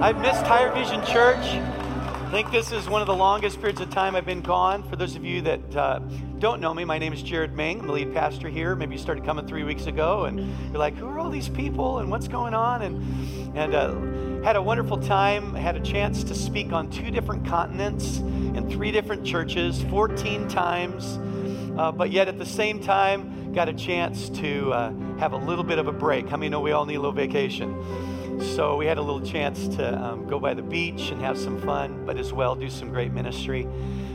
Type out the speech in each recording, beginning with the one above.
I've missed Higher Vision Church. I think this is one of the longest periods of time I've been gone. For those of you that uh, don't know me, my name is Jared Ming. I'm the lead pastor here. Maybe you started coming three weeks ago and you're like, who are all these people and what's going on? And, and uh, had a wonderful time. Had a chance to speak on two different continents in three different churches 14 times. Uh, but yet at the same time, got a chance to uh, have a little bit of a break. How many know we all need a little vacation? So we had a little chance to um, go by the beach and have some fun, but as well do some great ministry.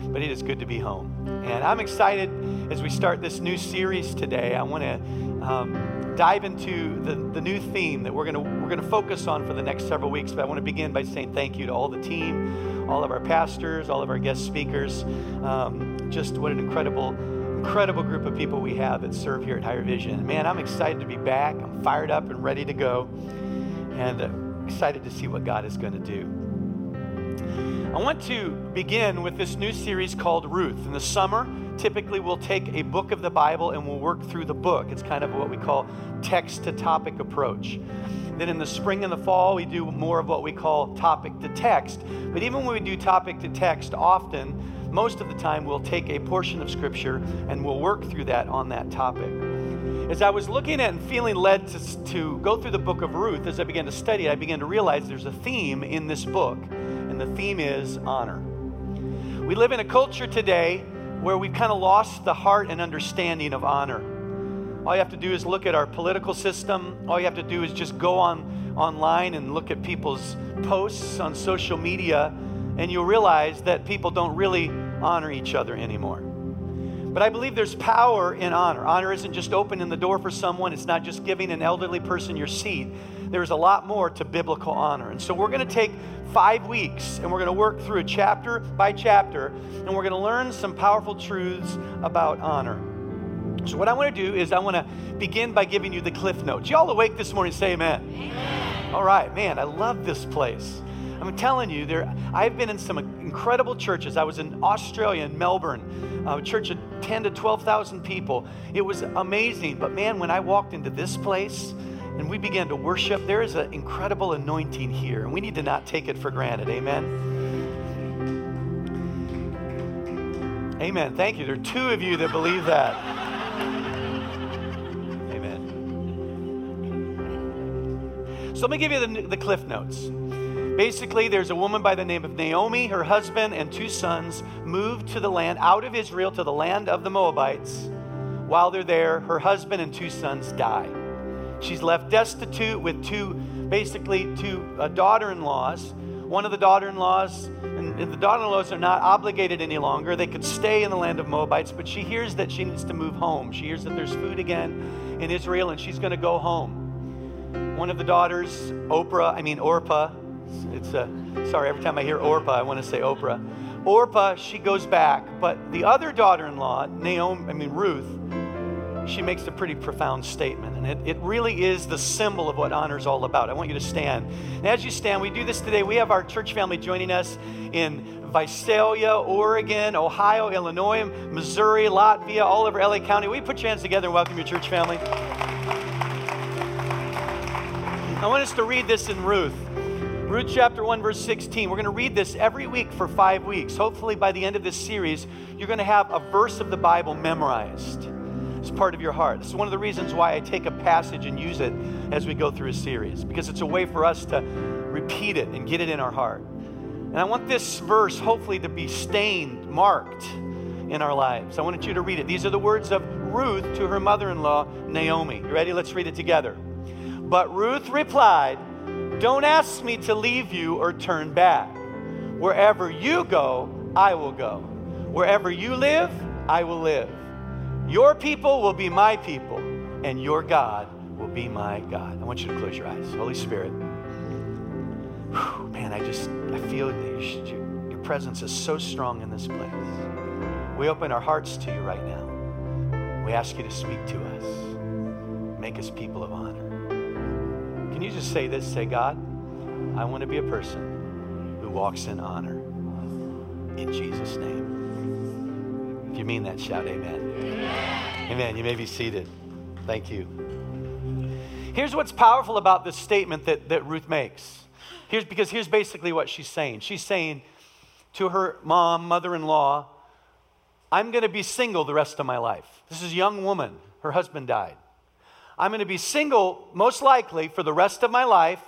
But it is good to be home. And I'm excited as we start this new series today. I want to um, dive into the, the new theme that we're going we're gonna focus on for the next several weeks. But I want to begin by saying thank you to all the team, all of our pastors, all of our guest speakers. Um, just what an incredible incredible group of people we have that serve here at Higher Vision. Man, I'm excited to be back. I'm fired up and ready to go and excited to see what God is going to do. I want to begin with this new series called Ruth. In the summer, typically we'll take a book of the Bible and we'll work through the book. It's kind of what we call text to topic approach. Then in the spring and the fall, we do more of what we call topic to text. But even when we do topic to text, often, most of the time, we'll take a portion of Scripture and we'll work through that on that topic. As I was looking at and feeling led to, to go through the book of Ruth, as I began to study it, I began to realize there's a theme in this book, and the theme is honor. We live in a culture today where we've kind of lost the heart and understanding of honor. All you have to do is look at our political system. All you have to do is just go on online and look at people's posts on social media, and you'll realize that people don't really honor each other anymore. But I believe there's power in honor. Honor isn't just opening the door for someone, it's not just giving an elderly person your seat. There's a lot more to biblical honor. And so we're going to take five weeks and we're going to work through a chapter by chapter and we're going to learn some powerful truths about honor. So, what I want to do is I want to begin by giving you the cliff notes. Y'all awake this morning? Say amen. amen. All right, man, I love this place. I'm telling you, there. I've been in some incredible churches. I was in Australia, in Melbourne, a church of 10 to 12,000 people. It was amazing. But man, when I walked into this place and we began to worship, there is an incredible anointing here, and we need to not take it for granted. Amen. Amen. Thank you. There are two of you that believe that. Amen. So let me give you the, the cliff notes. Basically, there's a woman by the name of Naomi. Her husband and two sons moved to the land out of Israel to the land of the Moabites. While they're there, her husband and two sons die. She's left destitute with two, basically, two uh, daughter in laws. One of the daughter in laws, and, and the daughter in laws are not obligated any longer. They could stay in the land of Moabites, but she hears that she needs to move home. She hears that there's food again in Israel, and she's going to go home. One of the daughters, Oprah, I mean, Orpah, it's a, uh, sorry, every time I hear Orpah, I want to say Oprah. Orpah, she goes back, but the other daughter in law, Naomi, I mean, Ruth, she makes a pretty profound statement. And it, it really is the symbol of what honor is all about. I want you to stand. And as you stand, we do this today. We have our church family joining us in Visalia, Oregon, Ohio, Illinois, Missouri, Latvia, all over LA County. We put your hands together and welcome your church family. I want us to read this in Ruth. Ruth chapter 1, verse 16. We're going to read this every week for five weeks. Hopefully, by the end of this series, you're going to have a verse of the Bible memorized as part of your heart. This is one of the reasons why I take a passage and use it as we go through a series, because it's a way for us to repeat it and get it in our heart. And I want this verse, hopefully, to be stained, marked in our lives. I want you to read it. These are the words of Ruth to her mother in law, Naomi. You ready? Let's read it together. But Ruth replied, don't ask me to leave you or turn back. Wherever you go, I will go. Wherever you live, I will live. Your people will be my people, and your God will be my God. I want you to close your eyes. Holy Spirit. Whew, man, I just, I feel your, your presence is so strong in this place. We open our hearts to you right now. We ask you to speak to us. Make us people of honor. Can you just say this? Say, God, I want to be a person who walks in honor. In Jesus' name. If you mean that, shout amen. Amen. amen. You may be seated. Thank you. Here's what's powerful about this statement that, that Ruth makes Here's, because here's basically what she's saying. She's saying to her mom, mother in law, I'm going to be single the rest of my life. This is a young woman. Her husband died. I'm going to be single, most likely, for the rest of my life.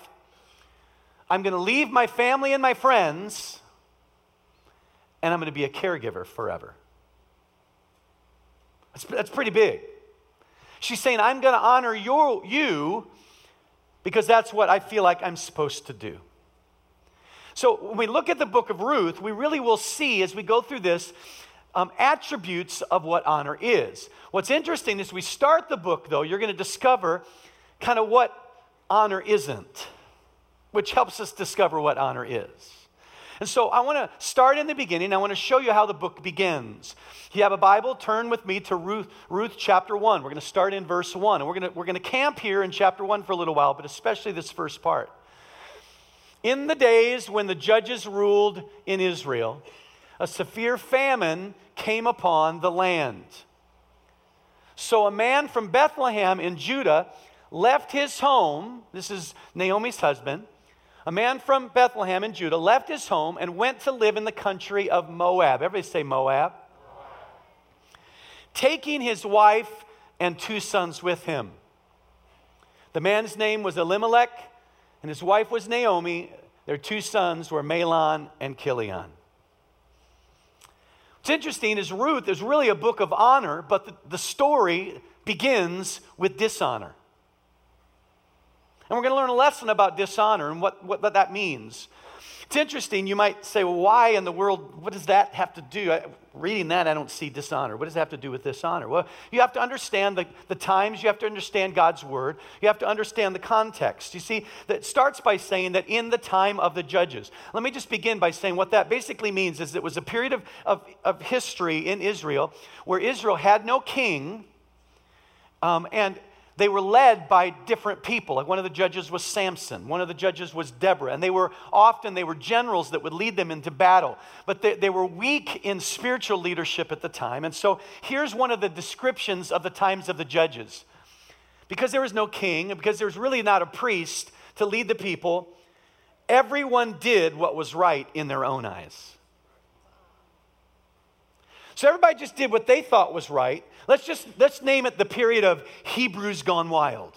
I'm going to leave my family and my friends, and I'm going to be a caregiver forever. That's, that's pretty big. She's saying, I'm going to honor your, you because that's what I feel like I'm supposed to do. So when we look at the book of Ruth, we really will see as we go through this um, attributes of what honor is. What's interesting is we start the book, though, you're going to discover kind of what honor isn't, which helps us discover what honor is. And so I want to start in the beginning. I want to show you how the book begins. If you have a Bible, turn with me to Ruth, Ruth chapter 1. We're going to start in verse 1. And we're going, to, we're going to camp here in chapter 1 for a little while, but especially this first part. In the days when the judges ruled in Israel, a severe famine came upon the land. So a man from Bethlehem in Judah left his home. This is Naomi's husband a man from Bethlehem in Judah left his home and went to live in the country of Moab. Everybody say Moab. Taking his wife and two sons with him. The man's name was Elimelech, and his wife was Naomi. Their two sons were Mahlon and Chilion. What's interesting is Ruth is really a book of honor, but the, the story begins with dishonor. And we're going to learn a lesson about dishonor and what, what that means. It's interesting. You might say, well, why in the world, what does that have to do? I, reading that, I don't see dishonor. What does that have to do with dishonor? Well, you have to understand the, the times, you have to understand God's word, you have to understand the context. You see, that starts by saying that in the time of the judges. Let me just begin by saying what that basically means is it was a period of, of, of history in Israel where Israel had no king. Um, and they were led by different people. Like one of the judges was Samson, one of the judges was Deborah, and they were often they were generals that would lead them into battle. But they, they were weak in spiritual leadership at the time. And so here's one of the descriptions of the times of the judges. Because there was no king, because there was really not a priest to lead the people, everyone did what was right in their own eyes. So everybody just did what they thought was right. Let's just let's name it the period of Hebrews gone wild.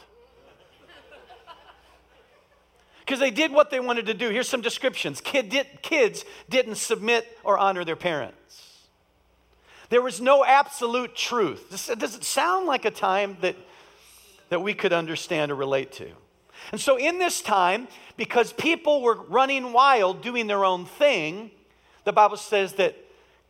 Because they did what they wanted to do. Here's some descriptions. Kid did, kids didn't submit or honor their parents. There was no absolute truth. This, does it sound like a time that, that we could understand or relate to? And so, in this time, because people were running wild, doing their own thing, the Bible says that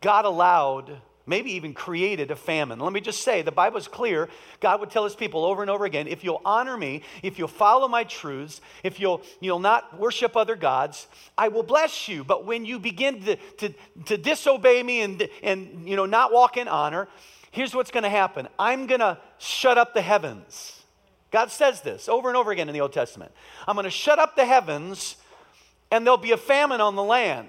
God allowed, maybe even created a famine. Let me just say, the Bible is clear. God would tell his people over and over again if you'll honor me, if you'll follow my truths, if you'll, you'll not worship other gods, I will bless you. But when you begin to, to, to disobey me and, and you know, not walk in honor, here's what's going to happen I'm going to shut up the heavens. God says this over and over again in the Old Testament. I'm going to shut up the heavens, and there'll be a famine on the land.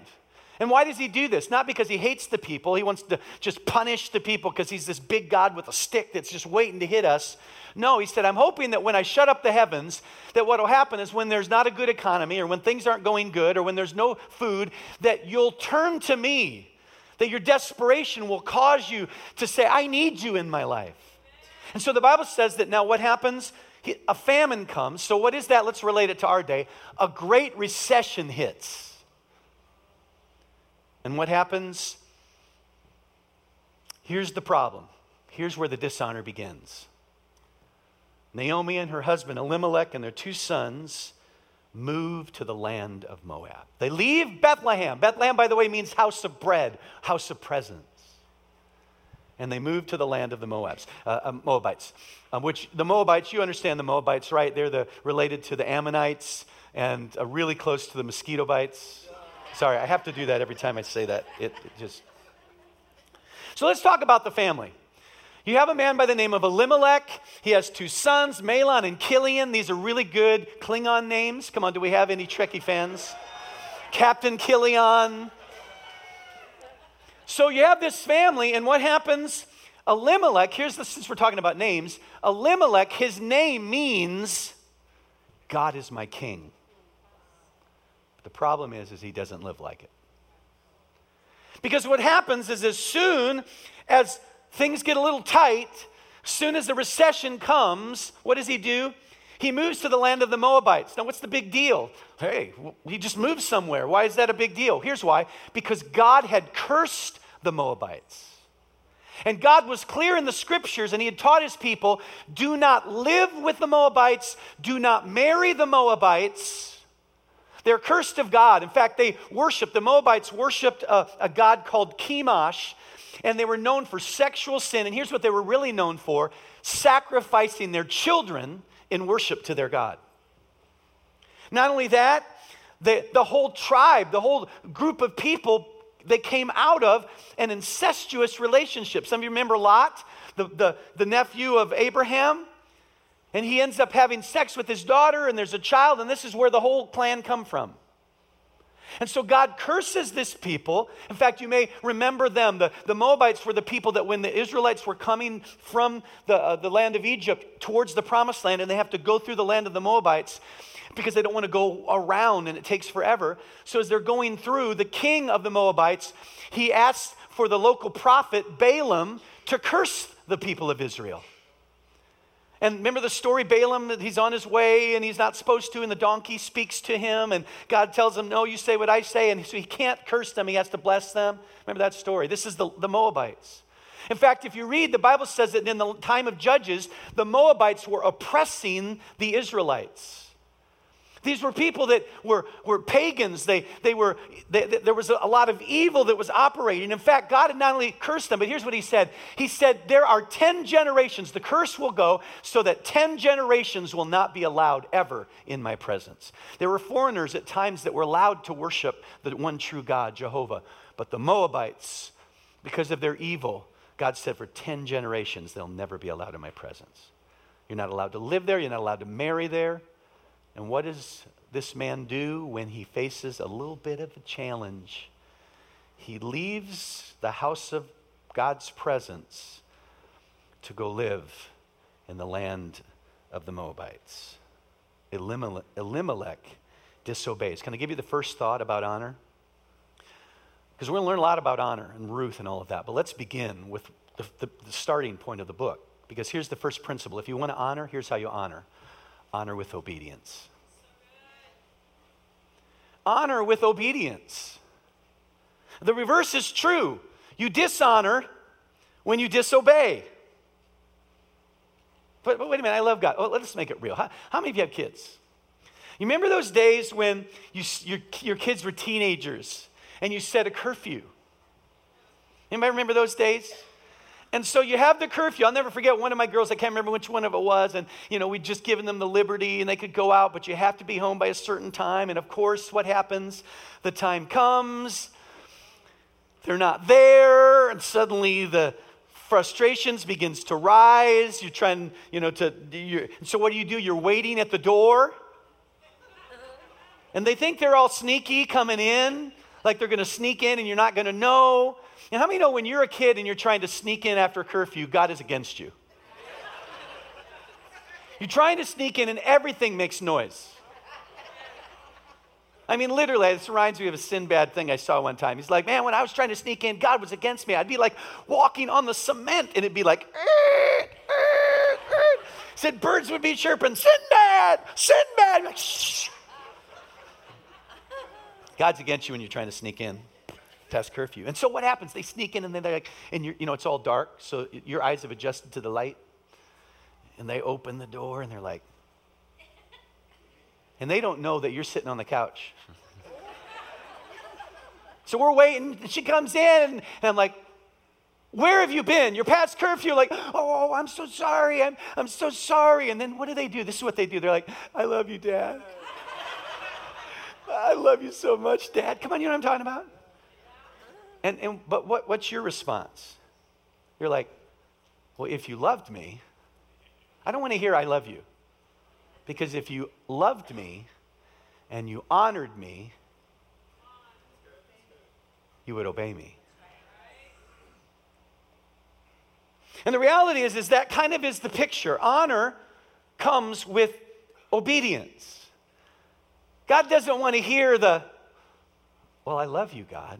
And why does he do this? Not because he hates the people, he wants to just punish the people because he's this big God with a stick that's just waiting to hit us. No, he said, I'm hoping that when I shut up the heavens, that what will happen is when there's not a good economy or when things aren't going good or when there's no food, that you'll turn to me. That your desperation will cause you to say, I need you in my life. And so the Bible says that now what happens? A famine comes. So, what is that? Let's relate it to our day. A great recession hits. And what happens? Here's the problem. Here's where the dishonor begins. Naomi and her husband Elimelech and their two sons move to the land of Moab. They leave Bethlehem. Bethlehem, by the way, means house of bread, house of presence. And they move to the land of the Moabs, uh, uh, Moabites, um, which the Moabites, you understand the Moabites, right? They're the, related to the Ammonites and uh, really close to the mosquito bites. Sorry, I have to do that every time I say that. It, it just. So let's talk about the family. You have a man by the name of Elimelech. He has two sons, Mahlon and Chilion. These are really good Klingon names. Come on, do we have any Trekkie fans? Captain Chilion. So you have this family, and what happens? Elimelech, here's the, since we're talking about names, Elimelech, his name means God is my king. The problem is, is he doesn't live like it. Because what happens is as soon as things get a little tight, soon as the recession comes, what does he do? He moves to the land of the Moabites. Now, what's the big deal? Hey, he just moved somewhere. Why is that a big deal? Here's why because God had cursed the Moabites. And God was clear in the scriptures, and He had taught His people do not live with the Moabites, do not marry the Moabites. They're cursed of God. In fact, they worshiped, the Moabites worshiped a, a god called Chemosh, and they were known for sexual sin. And here's what they were really known for sacrificing their children in worship to their God. Not only that, the, the whole tribe, the whole group of people they came out of an incestuous relationship. Some of you remember Lot, the, the, the nephew of Abraham? And he ends up having sex with his daughter, and there's a child, and this is where the whole plan come from. And so God curses this people. In fact, you may remember them. The, the Moabites were the people that when the Israelites were coming from the, uh, the land of Egypt towards the promised land, and they have to go through the land of the Moabites, because they don't want to go around and it takes forever. So as they're going through, the king of the Moabites, he asks for the local prophet Balaam to curse the people of Israel. And remember the story Balaam, that he's on his way and he's not supposed to, and the donkey speaks to him, and God tells him, No, you say what I say. And so he can't curse them, he has to bless them. Remember that story? This is the, the Moabites. In fact, if you read, the Bible says that in the time of Judges, the Moabites were oppressing the Israelites. These were people that were, were pagans. They, they were, they, they, there was a, lot of evil that was operating. In fact, God had not only cursed them, but here's what He said He said, There are 10 generations. The curse will go so that 10 generations will not be allowed ever in my presence. There were foreigners at times that were allowed to worship the one true God, Jehovah. But the Moabites, because of their evil, God said, For 10 generations, they'll never be allowed in my presence. You're not allowed to live there, you're not allowed to marry there. And what does this man do when he faces a little bit of a challenge? He leaves the house of God's presence to go live in the land of the Moabites. Elimelech, disobeys. Can I give you the first thought about honor? Because we're going to learn a lot about honor and Ruth and all of that. But let's begin with the, the, the starting point of the book. Because here's the first principle if you want to honor, here's how you honor honor with obedience. Honor with obedience. The reverse is true. You dishonor when you disobey. But, but wait a minute, I love God. Oh, let's make it real. How, how, many of you have kids? You remember those days when you, your, your kids were teenagers and you set a curfew? Anybody remember those days? And so you have the curfew. I'll never forget one of my girls, I can't remember which one of it was, and you know, we'd just given them the liberty and they could go out, but you have to be home by a certain time. And of course, what happens? The time comes, they're not there, and suddenly the frustrations begins to rise. You're trying, you know, to you so what do you do? You're waiting at the door. And they think they're all sneaky coming in, like they're gonna sneak in and you're not gonna know. And how many know when you're a kid and you're trying to sneak in after curfew, God is against you? You're trying to sneak in and everything makes noise. I mean, literally, this reminds me of a Sinbad thing I saw one time. He's like, man, when I was trying to sneak in, God was against me. I'd be like walking on the cement and it'd be like, er, er, er. said birds would be chirping, Sinbad, Sinbad. Like, Shh. God's against you when you're trying to sneak in past curfew. And so what happens? They sneak in and then they're like, and you know, it's all dark, so your eyes have adjusted to the light. And they open the door and they're like, and they don't know that you're sitting on the couch. so we're waiting, and she comes in, and I'm like, where have you been? You're past curfew. Like, oh, oh, I'm so sorry. I'm, I'm so sorry. And then what do they do? This is what they do. They're like, I love you, Dad. I love you so much, Dad. Come on, you know what I'm talking about? And, and but what, what's your response? You're like, well, if you loved me, I don't want to hear I love you. Because if you loved me and you honored me, you would obey me. And the reality is, is that kind of is the picture. Honor comes with obedience. God doesn't want to hear the Well, I love you, God.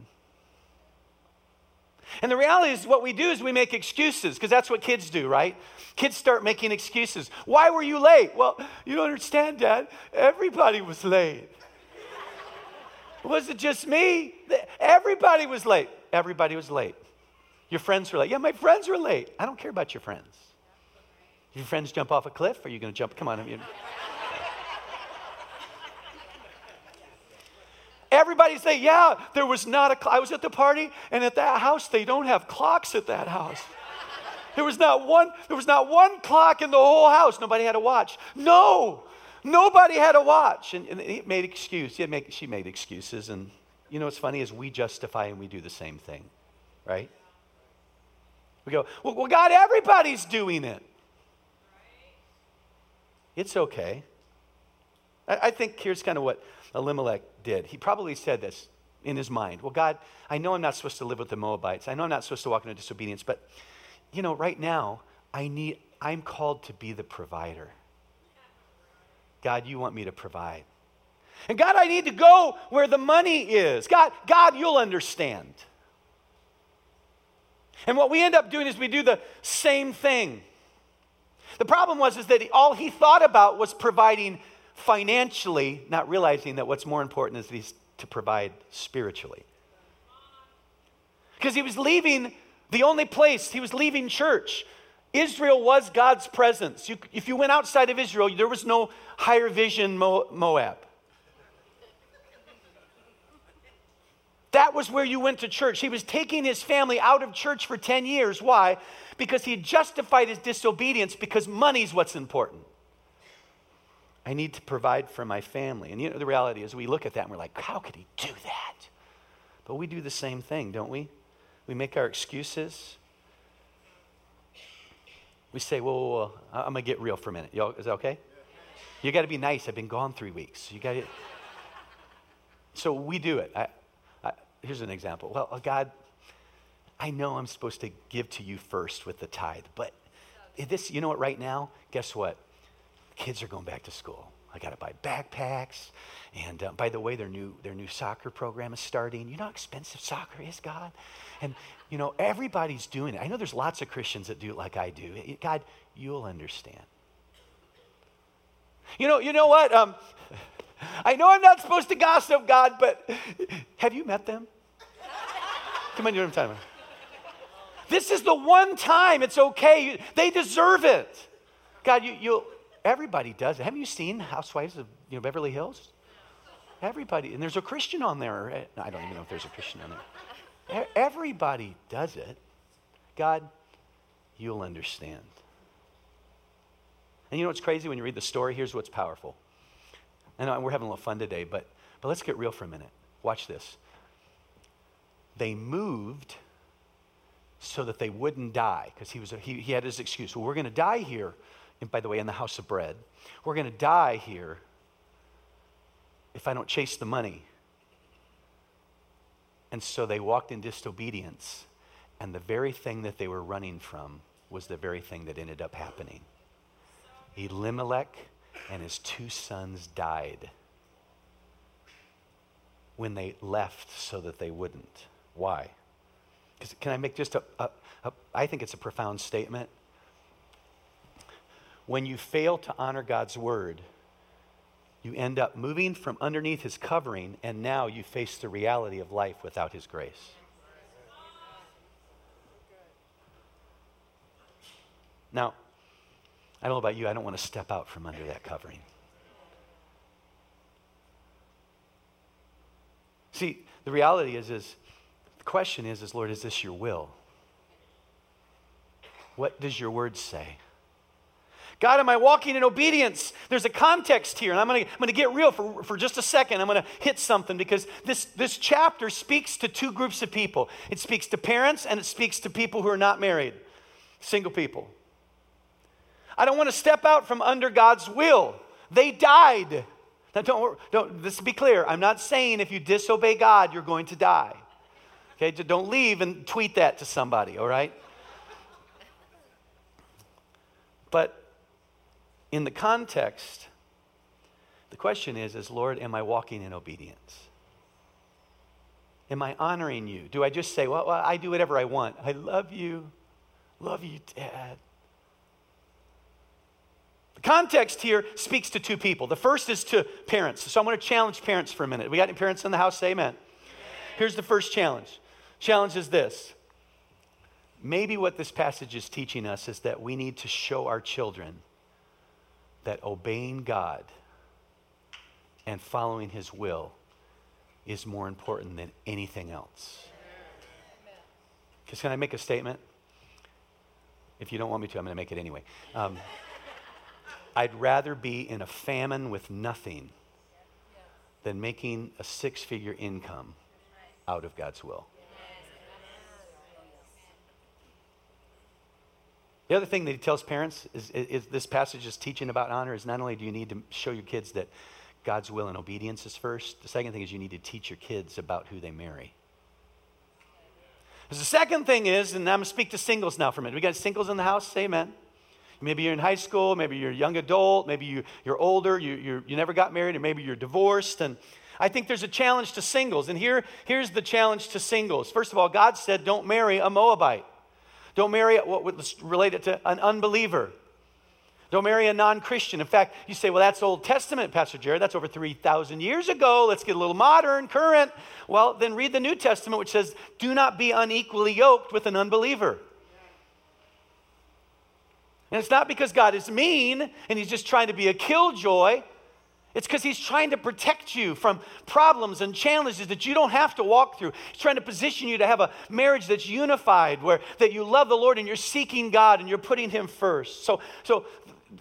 And the reality is, what we do is we make excuses because that's what kids do, right? Kids start making excuses. Why were you late? Well, you don't understand, Dad. Everybody was late. was it just me? Everybody was late. Everybody was late. Your friends were late. Yeah, my friends were late. I don't care about your friends. Your friends jump off a cliff? Are you going to jump? Come on. Everybody say, yeah, there was not a clock. I was at the party and at that house, they don't have clocks at that house. There was not one, there was not one clock in the whole house. Nobody had a watch. No, nobody had a watch. And, and he made excuse. He make, she made excuses. And you know what's funny is we justify and we do the same thing, right? We go, well, well God, everybody's doing it. It's okay. I, I think here's kind of what Elimelech did. He probably said this in his mind. Well, God, I know I'm not supposed to live with the Moabites. I know I'm not supposed to walk into disobedience, but you know, right now, I need I'm called to be the provider. God, you want me to provide. And God, I need to go where the money is. God, God, you'll understand. And what we end up doing is we do the same thing. The problem was is that all he thought about was providing financially, not realizing that what's more important is to provide spiritually. Because he was leaving the only place, he was leaving church. Israel was God's presence. You, if you went outside of Israel, there was no higher vision Moab. That was where you went to church. He was taking his family out of church for 10 years. Why? Because he justified his disobedience because money's what's important. I need to provide for my family. And you know, the reality is, we look at that and we're like, how could he do that? But we do the same thing, don't we? We make our excuses. We say, well, well I'm going to get real for a minute. Y'all, is that okay? You got to be nice. I've been gone three weeks. You got to. So we do it. I, I, here's an example. Well, uh, God, I know I'm supposed to give to you first with the tithe, but this, you know what, right now, guess what? Kids are going back to school. I got to buy backpacks. And uh, by the way, their new, their new soccer program is starting. You know how expensive soccer is, God? And, you know, everybody's doing it. I know there's lots of Christians that do it like I do. God, you'll understand. You know, you know what? Um, I know I'm not supposed to gossip, God, but have you met them? Come on, you know what I'm talking about. This is the one time it's okay. They deserve it. God, you, you'll, Everybody does it. Haven't you seen Housewives of you know, Beverly Hills? Everybody, and there's a Christian on there. Eh, I don't even know if there's a Christian on there. Everybody does it. God, you'll understand. And you know what's crazy when you read the story? Here's what's powerful. I know uh, we're having a little fun today, but, but let's get real for a minute. Watch this. They moved so that they wouldn't die because he, was he, he had his excuse. Well, we're going to die here and by the way, in the house of bread. We're going to die here if I don't chase the money. And so they walked in disobedience, and the very thing that they were running from was the very thing that ended up happening. Elimelech and his two sons died when they left so that they wouldn't. Why? Can I make just a, a, a I think it's a profound statement when you fail to honor God's word, you end up moving from underneath his covering, and now you face the reality of life without his grace. Now, I don't know about you, I don't want to step out from under that covering. See, the reality is, is the question is, is Lord, is this your will? What does your word say? God, am I walking in obedience? There's a context here, and I'm going to get real for, for just a second. I'm going to hit something because this, this chapter speaks to two groups of people it speaks to parents and it speaks to people who are not married, single people. I don't want to step out from under God's will. They died. Now, don't, don't, let's be clear. I'm not saying if you disobey God, you're going to die. Okay, don't leave and tweet that to somebody, all right? But in the context, the question is, is Lord, am I walking in obedience? Am I honoring you? Do I just say, well, I do whatever I want? I love you. Love you, Dad. The context here speaks to two people. The first is to parents. So I'm going to challenge parents for a minute. We got any parents in the house? Say amen. Here's the first challenge. Challenge is this. Maybe what this passage is teaching us is that we need to show our children that obeying God and following His will is more important than anything else. Because can I make a statement? If you don't want me to, I'm going to make it anyway. Um, I'd rather be in a famine with nothing than making a six figure income out of God's will. The other thing that he tells parents is, is, is, this passage is teaching about honor is not only do you need to show your kids that God's will and obedience is first, the second thing is you need to teach your kids about who they marry. The second thing is, and I'm going to speak to singles now for a minute. We got singles in the house? Say amen. Maybe you're in high school, maybe you're a young adult, maybe you, you're older, you, you you never got married, or maybe you're divorced. And I think there's a challenge to singles. And here, here's the challenge to singles. First of all, God said, don't marry a Moabite. Don't marry what relate it to an unbeliever. Don't marry a non Christian. In fact, you say, well, that's Old Testament, Pastor Jared. That's over 3,000 years ago. Let's get a little modern, current. Well, then read the New Testament, which says, do not be unequally yoked with an unbeliever. And it's not because God is mean and he's just trying to be a killjoy. It's because he's trying to protect you from problems and challenges that you don't have to walk through. He's trying to position you to have a marriage that's unified, where that you love the Lord and you're seeking God and you're putting him first. So, so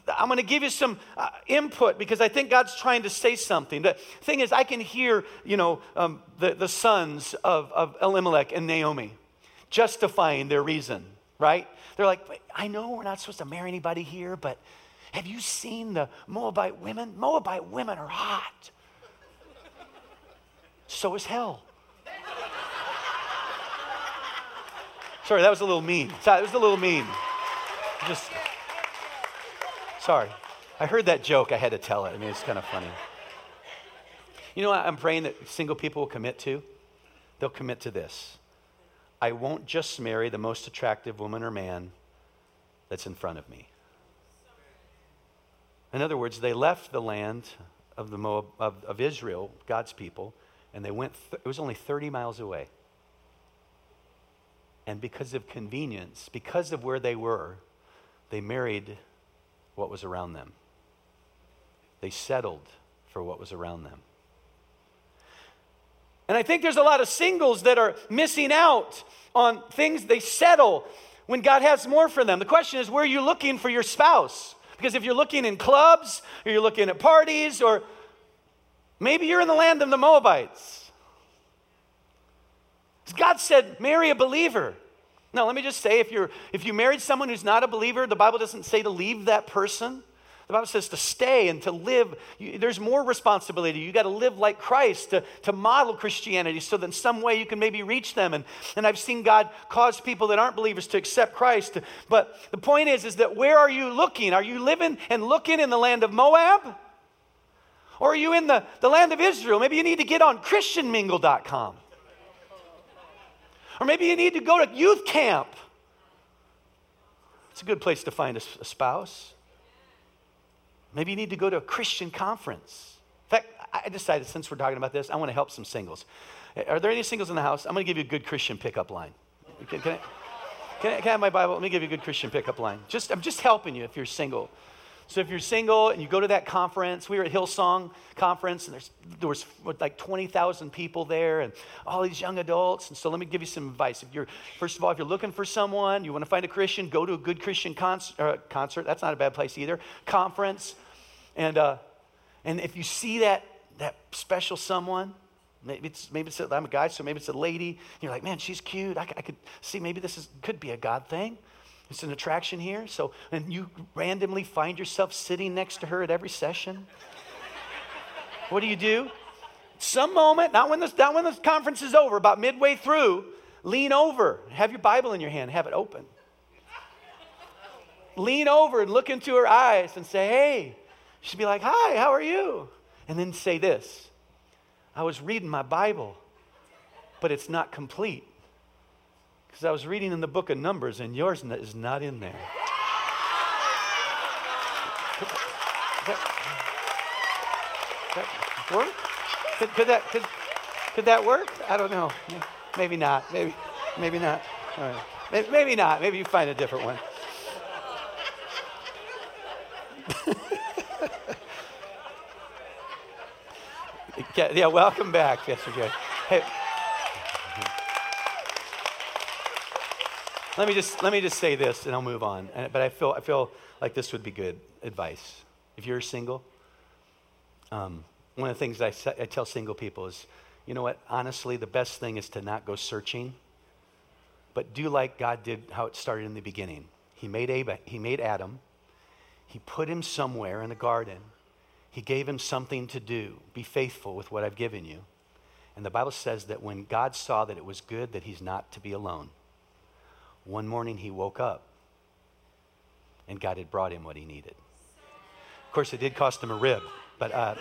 I'm going to give you some uh, input because I think God's trying to say something. The thing is, I can hear, you know, um, the, the sons of, of Elimelech and Naomi justifying their reason, right? They're like, I know we're not supposed to marry anybody here, but have you seen the Moabite women? Moabite women are hot. So is hell. Sorry, that was a little mean. That was a little mean. Just sorry. I heard that joke. I had to tell it. I mean, it's kind of funny. You know what I'm praying that single people will commit to? They'll commit to this. I won't just marry the most attractive woman or man that's in front of me. In other words, they left the land of, the Moab, of, of Israel, God's people, and they went, th- it was only 30 miles away. And because of convenience, because of where they were, they married what was around them. They settled for what was around them. And I think there's a lot of singles that are missing out on things they settle when God has more for them. The question is, where are you looking for your spouse? Because if you're looking in clubs, or you're looking at parties, or maybe you're in the land of the Moabites. God said, marry a believer. Now, let me just say if, you're, if you married someone who's not a believer, the Bible doesn't say to leave that person. The Bible says to stay and to live. There's more responsibility. You got to live like Christ to, to model Christianity so that in some way you can maybe reach them. And, and I've seen God cause people that aren't believers to accept Christ. But the point is, is that where are you looking? Are you living and looking in the land of Moab? Or are you in the, the land of Israel? Maybe you need to get on ChristianMingle.com. Or maybe you need to go to youth camp. It's a good place to find a, a spouse. Maybe you need to go to a Christian conference. In fact, I decided since we're talking about this, I want to help some singles. Are there any singles in the house? I'm going to give you a good Christian pickup line. Can, can, I, can, I, can I have my Bible? Let me give you a good Christian pickup line. Just, I'm just helping you if you're single. So if you're single and you go to that conference, we were at Hillsong conference, and there was like 20,000 people there, and all these young adults. And so let me give you some advice. If you're, first of all, if you're looking for someone, you want to find a Christian, go to a good Christian concert. Uh, concert. That's not a bad place either. Conference, and uh, and if you see that that special someone, maybe it's maybe it's a, I'm a guy, so maybe it's a lady. you're like, man, she's cute. I, I could see maybe this is could be a God thing. It's an attraction here. So, and you randomly find yourself sitting next to her at every session. what do you do? Some moment, not when, this, not when the conference is over, about midway through, lean over, have your Bible in your hand, have it open. lean over and look into her eyes and say, hey. She'd be like, hi, how are you? And then say this I was reading my Bible but it's not complete. Because I was reading in the book of Numbers, and yours is not in there. That, that work? Could, could, that, could, could that work? I don't know. Maybe not. Maybe, maybe not. Maybe, maybe not. Maybe you find a different one. yeah, welcome back, Pastor Jay. Hey. Let me just let me just say this, and I'll move on. But I feel I feel like this would be good advice if you're single. Um, one of the things I, I tell single people is, you know what? Honestly, the best thing is to not go searching, but do like God did how it started in the beginning. He made, Ab- he made Adam. He put him somewhere in the garden. He gave him something to do. Be faithful with what I've given you. And the Bible says that when God saw that it was good that he's not to be alone, one morning he woke up and God had brought him what he needed. Of course, it did cost him a rib, but, uh,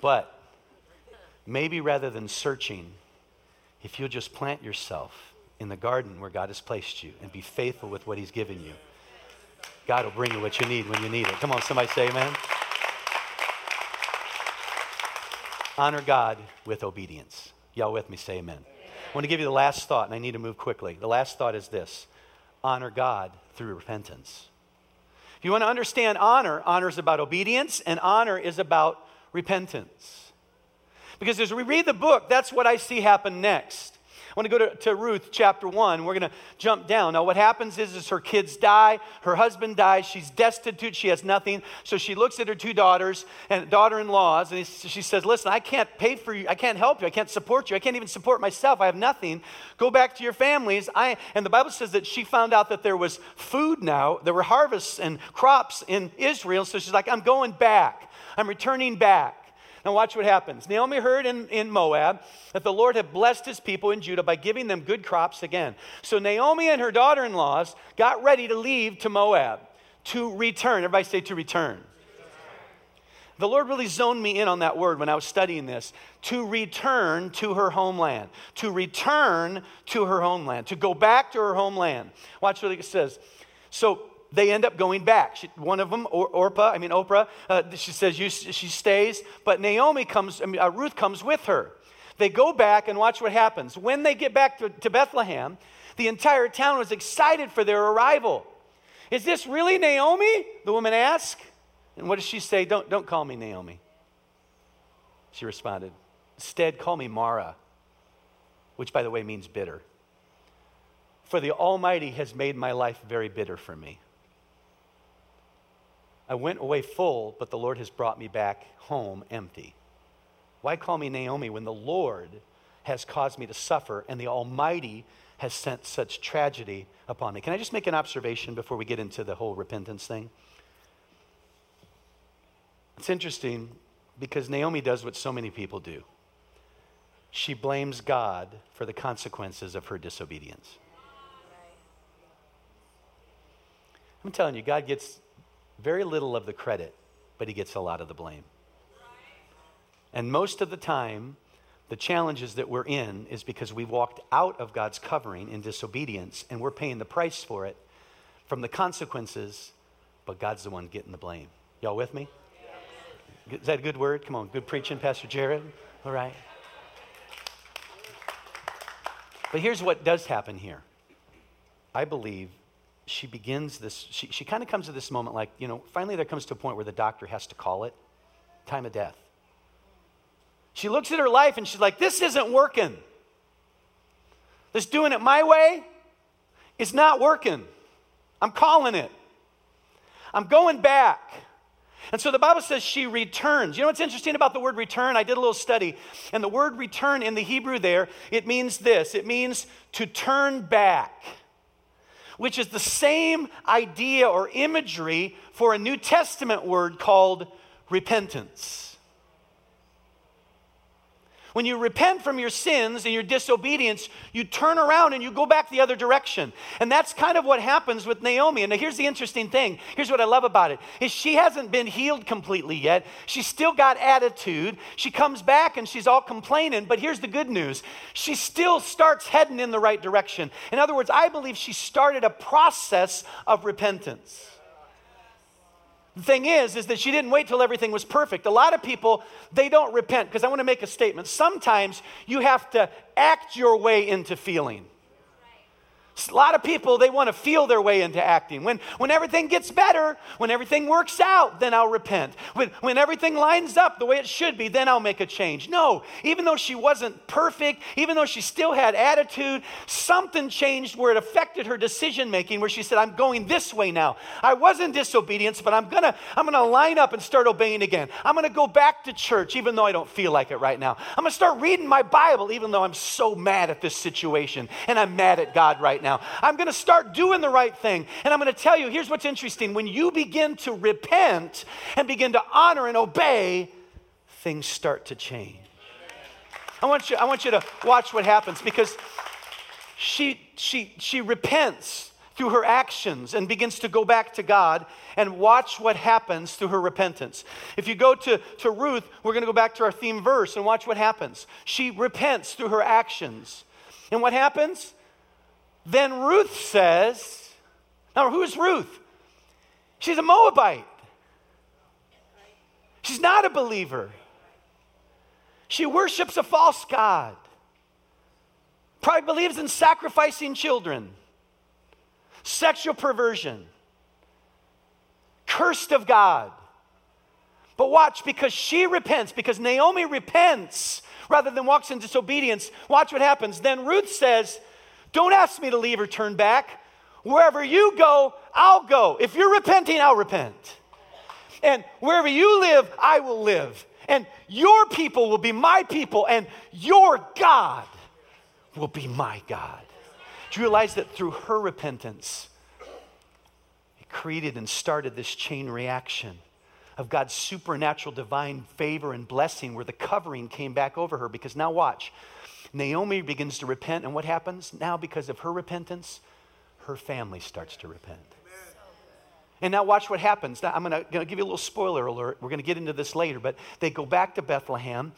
but maybe rather than searching, if you'll just plant yourself in the garden where God has placed you and be faithful with what he's given you, God will bring you what you need when you need it. Come on, somebody say amen. Honor God with obedience. Y'all with me? Say amen. I want to give you the last thought, and I need to move quickly. The last thought is this honor God through repentance. If you want to understand honor, honor is about obedience, and honor is about repentance. Because as we read the book, that's what I see happen next. I want to go to, to Ruth chapter 1. We're going to jump down. Now, what happens is, is her kids die, her husband dies, she's destitute, she has nothing. So she looks at her two daughters and daughter in laws, and she says, Listen, I can't pay for you, I can't help you, I can't support you, I can't even support myself, I have nothing. Go back to your families. I, and the Bible says that she found out that there was food now, there were harvests and crops in Israel. So she's like, I'm going back, I'm returning back. Now, watch what happens. Naomi heard in, in Moab that the Lord had blessed his people in Judah by giving them good crops again. So Naomi and her daughter in laws got ready to leave to Moab to return. Everybody say to return. The Lord really zoned me in on that word when I was studying this. To return to her homeland. To return to her homeland. To go back to her homeland. Watch what it says. So they end up going back. She, one of them, or, Orpah, I mean Oprah, uh, she says you, she stays, but Naomi comes, I mean, uh, Ruth comes with her. They go back and watch what happens. When they get back to, to Bethlehem, the entire town was excited for their arrival. Is this really Naomi? The woman asked. And what does she say? Don't, don't call me Naomi. She responded, Instead, call me Mara, which, by the way, means bitter. For the Almighty has made my life very bitter for me. I went away full, but the Lord has brought me back home empty. Why call me Naomi when the Lord has caused me to suffer and the Almighty has sent such tragedy upon me? Can I just make an observation before we get into the whole repentance thing? It's interesting because Naomi does what so many people do. She blames God for the consequences of her disobedience. I'm telling you, God gets very little of the credit, but he gets a lot of the blame. And most of the time, the challenges that we're in is because we walked out of God's covering in disobedience and we're paying the price for it from the consequences, but God's the one getting the blame. Y'all with me? Is that a good word? Come on, good preaching, Pastor Jared. All right. But here's what does happen here. I believe she begins this, she, she kind of comes to this moment like, you know, finally there comes to a point where the doctor has to call it time of death. She looks at her life and she's like, this isn't working. This doing it my way is not working. I'm calling it. I'm going back. And so the Bible says she returns. You know what's interesting about the word return? I did a little study. And the word return in the Hebrew there, it means this it means to turn back which is the same idea or imagery for a New Testament word called repentance. When you repent from your sins and your disobedience, you turn around and you go back the other direction. And that's kind of what happens with Naomi. And here's the interesting thing. Here's what I love about it. Is she hasn't been healed completely yet. She's still got attitude. She comes back and she's all complaining, but here's the good news. She still starts heading in the right direction. In other words, I believe she started a process of repentance. The thing is, is that she didn't wait till everything was perfect. A lot of people, they don't repent because I want to make a statement. Sometimes you have to act your way into feeling. A lot of people, they want to feel their way into acting. When, when everything gets better, when everything works out, then I'll repent. When, when everything lines up the way it should be, then I'll make a change. No, even though she wasn't perfect, even though she still had attitude, something changed where it affected her decision making, where she said, I'm going this way now. I was in disobedience, but I'm going to I'm to line up and start obeying again. I'm going to go back to church, even though I don't feel like it right now. I'm going to start reading my Bible, even though I'm so mad at this situation and I'm mad at God right now now. I'm going to start doing the right thing. And I'm going to tell you here's what's interesting. When you begin to repent and begin to honor and obey, things start to change. I want you, I want you to watch what happens because she, she, she repents through her actions and begins to go back to God and watch what happens through her repentance. If you go to, to Ruth, we're going to go back to our theme verse and watch what happens. She repents through her actions. And what happens? Then Ruth says, Now, who's Ruth? She's a Moabite. She's not a believer. She worships a false God. Probably believes in sacrificing children, sexual perversion, cursed of God. But watch, because she repents, because Naomi repents rather than walks in disobedience, watch what happens. Then Ruth says, don't ask me to leave or turn back. Wherever you go, I'll go. If you're repenting, I'll repent. And wherever you live, I will live. And your people will be my people, and your God will be my God. Do you realize that through her repentance, it created and started this chain reaction of God's supernatural divine favor and blessing where the covering came back over her? Because now, watch Naomi begins to repent, and what happens? Now, because of her repentance, her family starts to repent. And now watch what happens. Now, I'm going to give you a little spoiler alert. We're going to get into this later, but they go back to Bethlehem.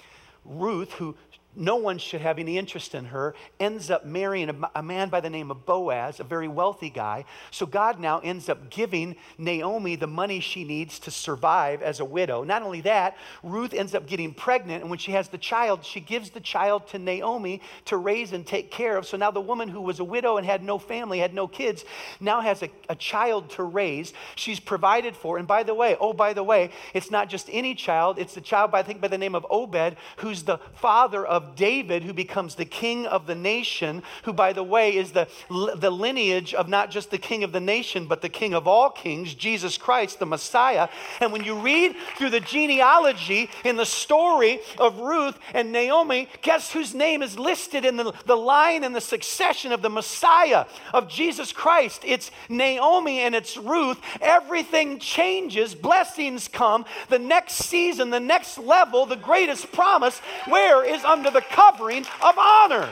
Ruth, who no one should have any interest in her, ends up marrying a, a, man by the name of Boaz, a very wealthy guy. So God now ends up giving Naomi the money she needs to survive as a widow. Not only that, Ruth ends up getting pregnant, and when she has the child, she gives the child to Naomi to raise and take care of. So now the woman who was a widow and had no family, had no kids, now has a, a child to raise. She's provided for. And by the way, oh, by the way, it's not just any child, it's the child, by, I think, by the name of Obed, who's the father of of David, who becomes the king of the nation, who, by the way, is the, the lineage of not just the king of the nation, but the king of all kings, Jesus Christ, the Messiah. And when you read through the genealogy in the story of Ruth and Naomi, guess whose name is listed in the, the line and the succession of the Messiah of Jesus Christ? It's Naomi and it's Ruth. Everything changes, blessings come. The next season, the next level, the greatest promise, where is under the covering of honor.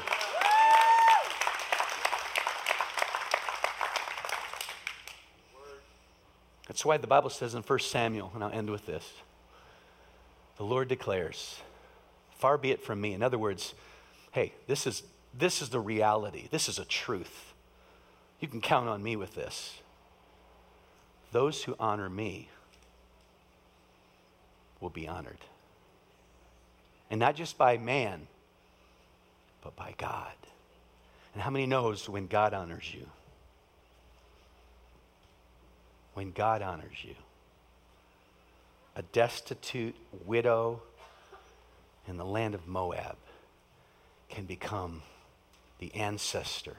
That's why the Bible says in 1 Samuel, and I'll end with this the Lord declares, Far be it from me. In other words, hey, this is, this is the reality, this is a truth. You can count on me with this. Those who honor me will be honored. And not just by man, but by God. And how many knows when God honors you? When God honors you. A destitute widow in the land of Moab can become the ancestor,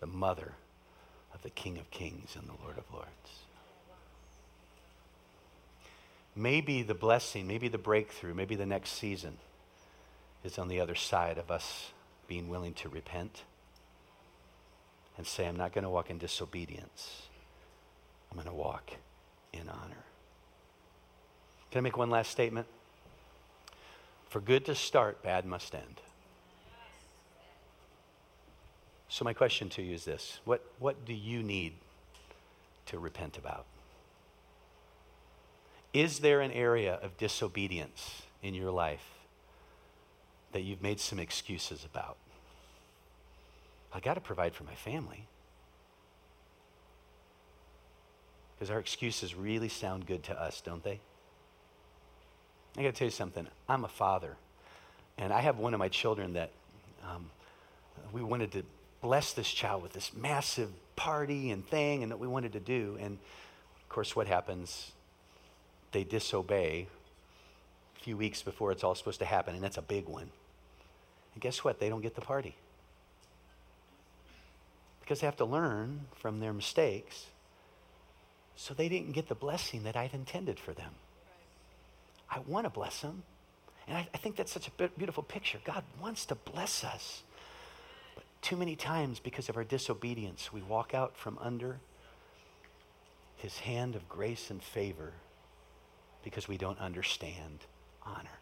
the mother of the King of Kings and the Lord of Lords. Maybe the blessing, maybe the breakthrough, maybe the next season is on the other side of us being willing to repent and say, I'm not going to walk in disobedience. I'm going to walk in honor. Can I make one last statement? For good to start, bad must end. So, my question to you is this What, what do you need to repent about? Is there an area of disobedience in your life that you've made some excuses about? I got to provide for my family. Because our excuses really sound good to us, don't they? I got to tell you something. I'm a father, and I have one of my children that um, we wanted to bless this child with this massive party and thing, and that we wanted to do. And of course, what happens? They disobey a few weeks before it's all supposed to happen, and that's a big one. And guess what? They don't get the party because they have to learn from their mistakes. So they didn't get the blessing that I'd intended for them. I want to bless them. And I, I think that's such a beautiful picture. God wants to bless us. But too many times, because of our disobedience, we walk out from under his hand of grace and favor because we don't understand honor.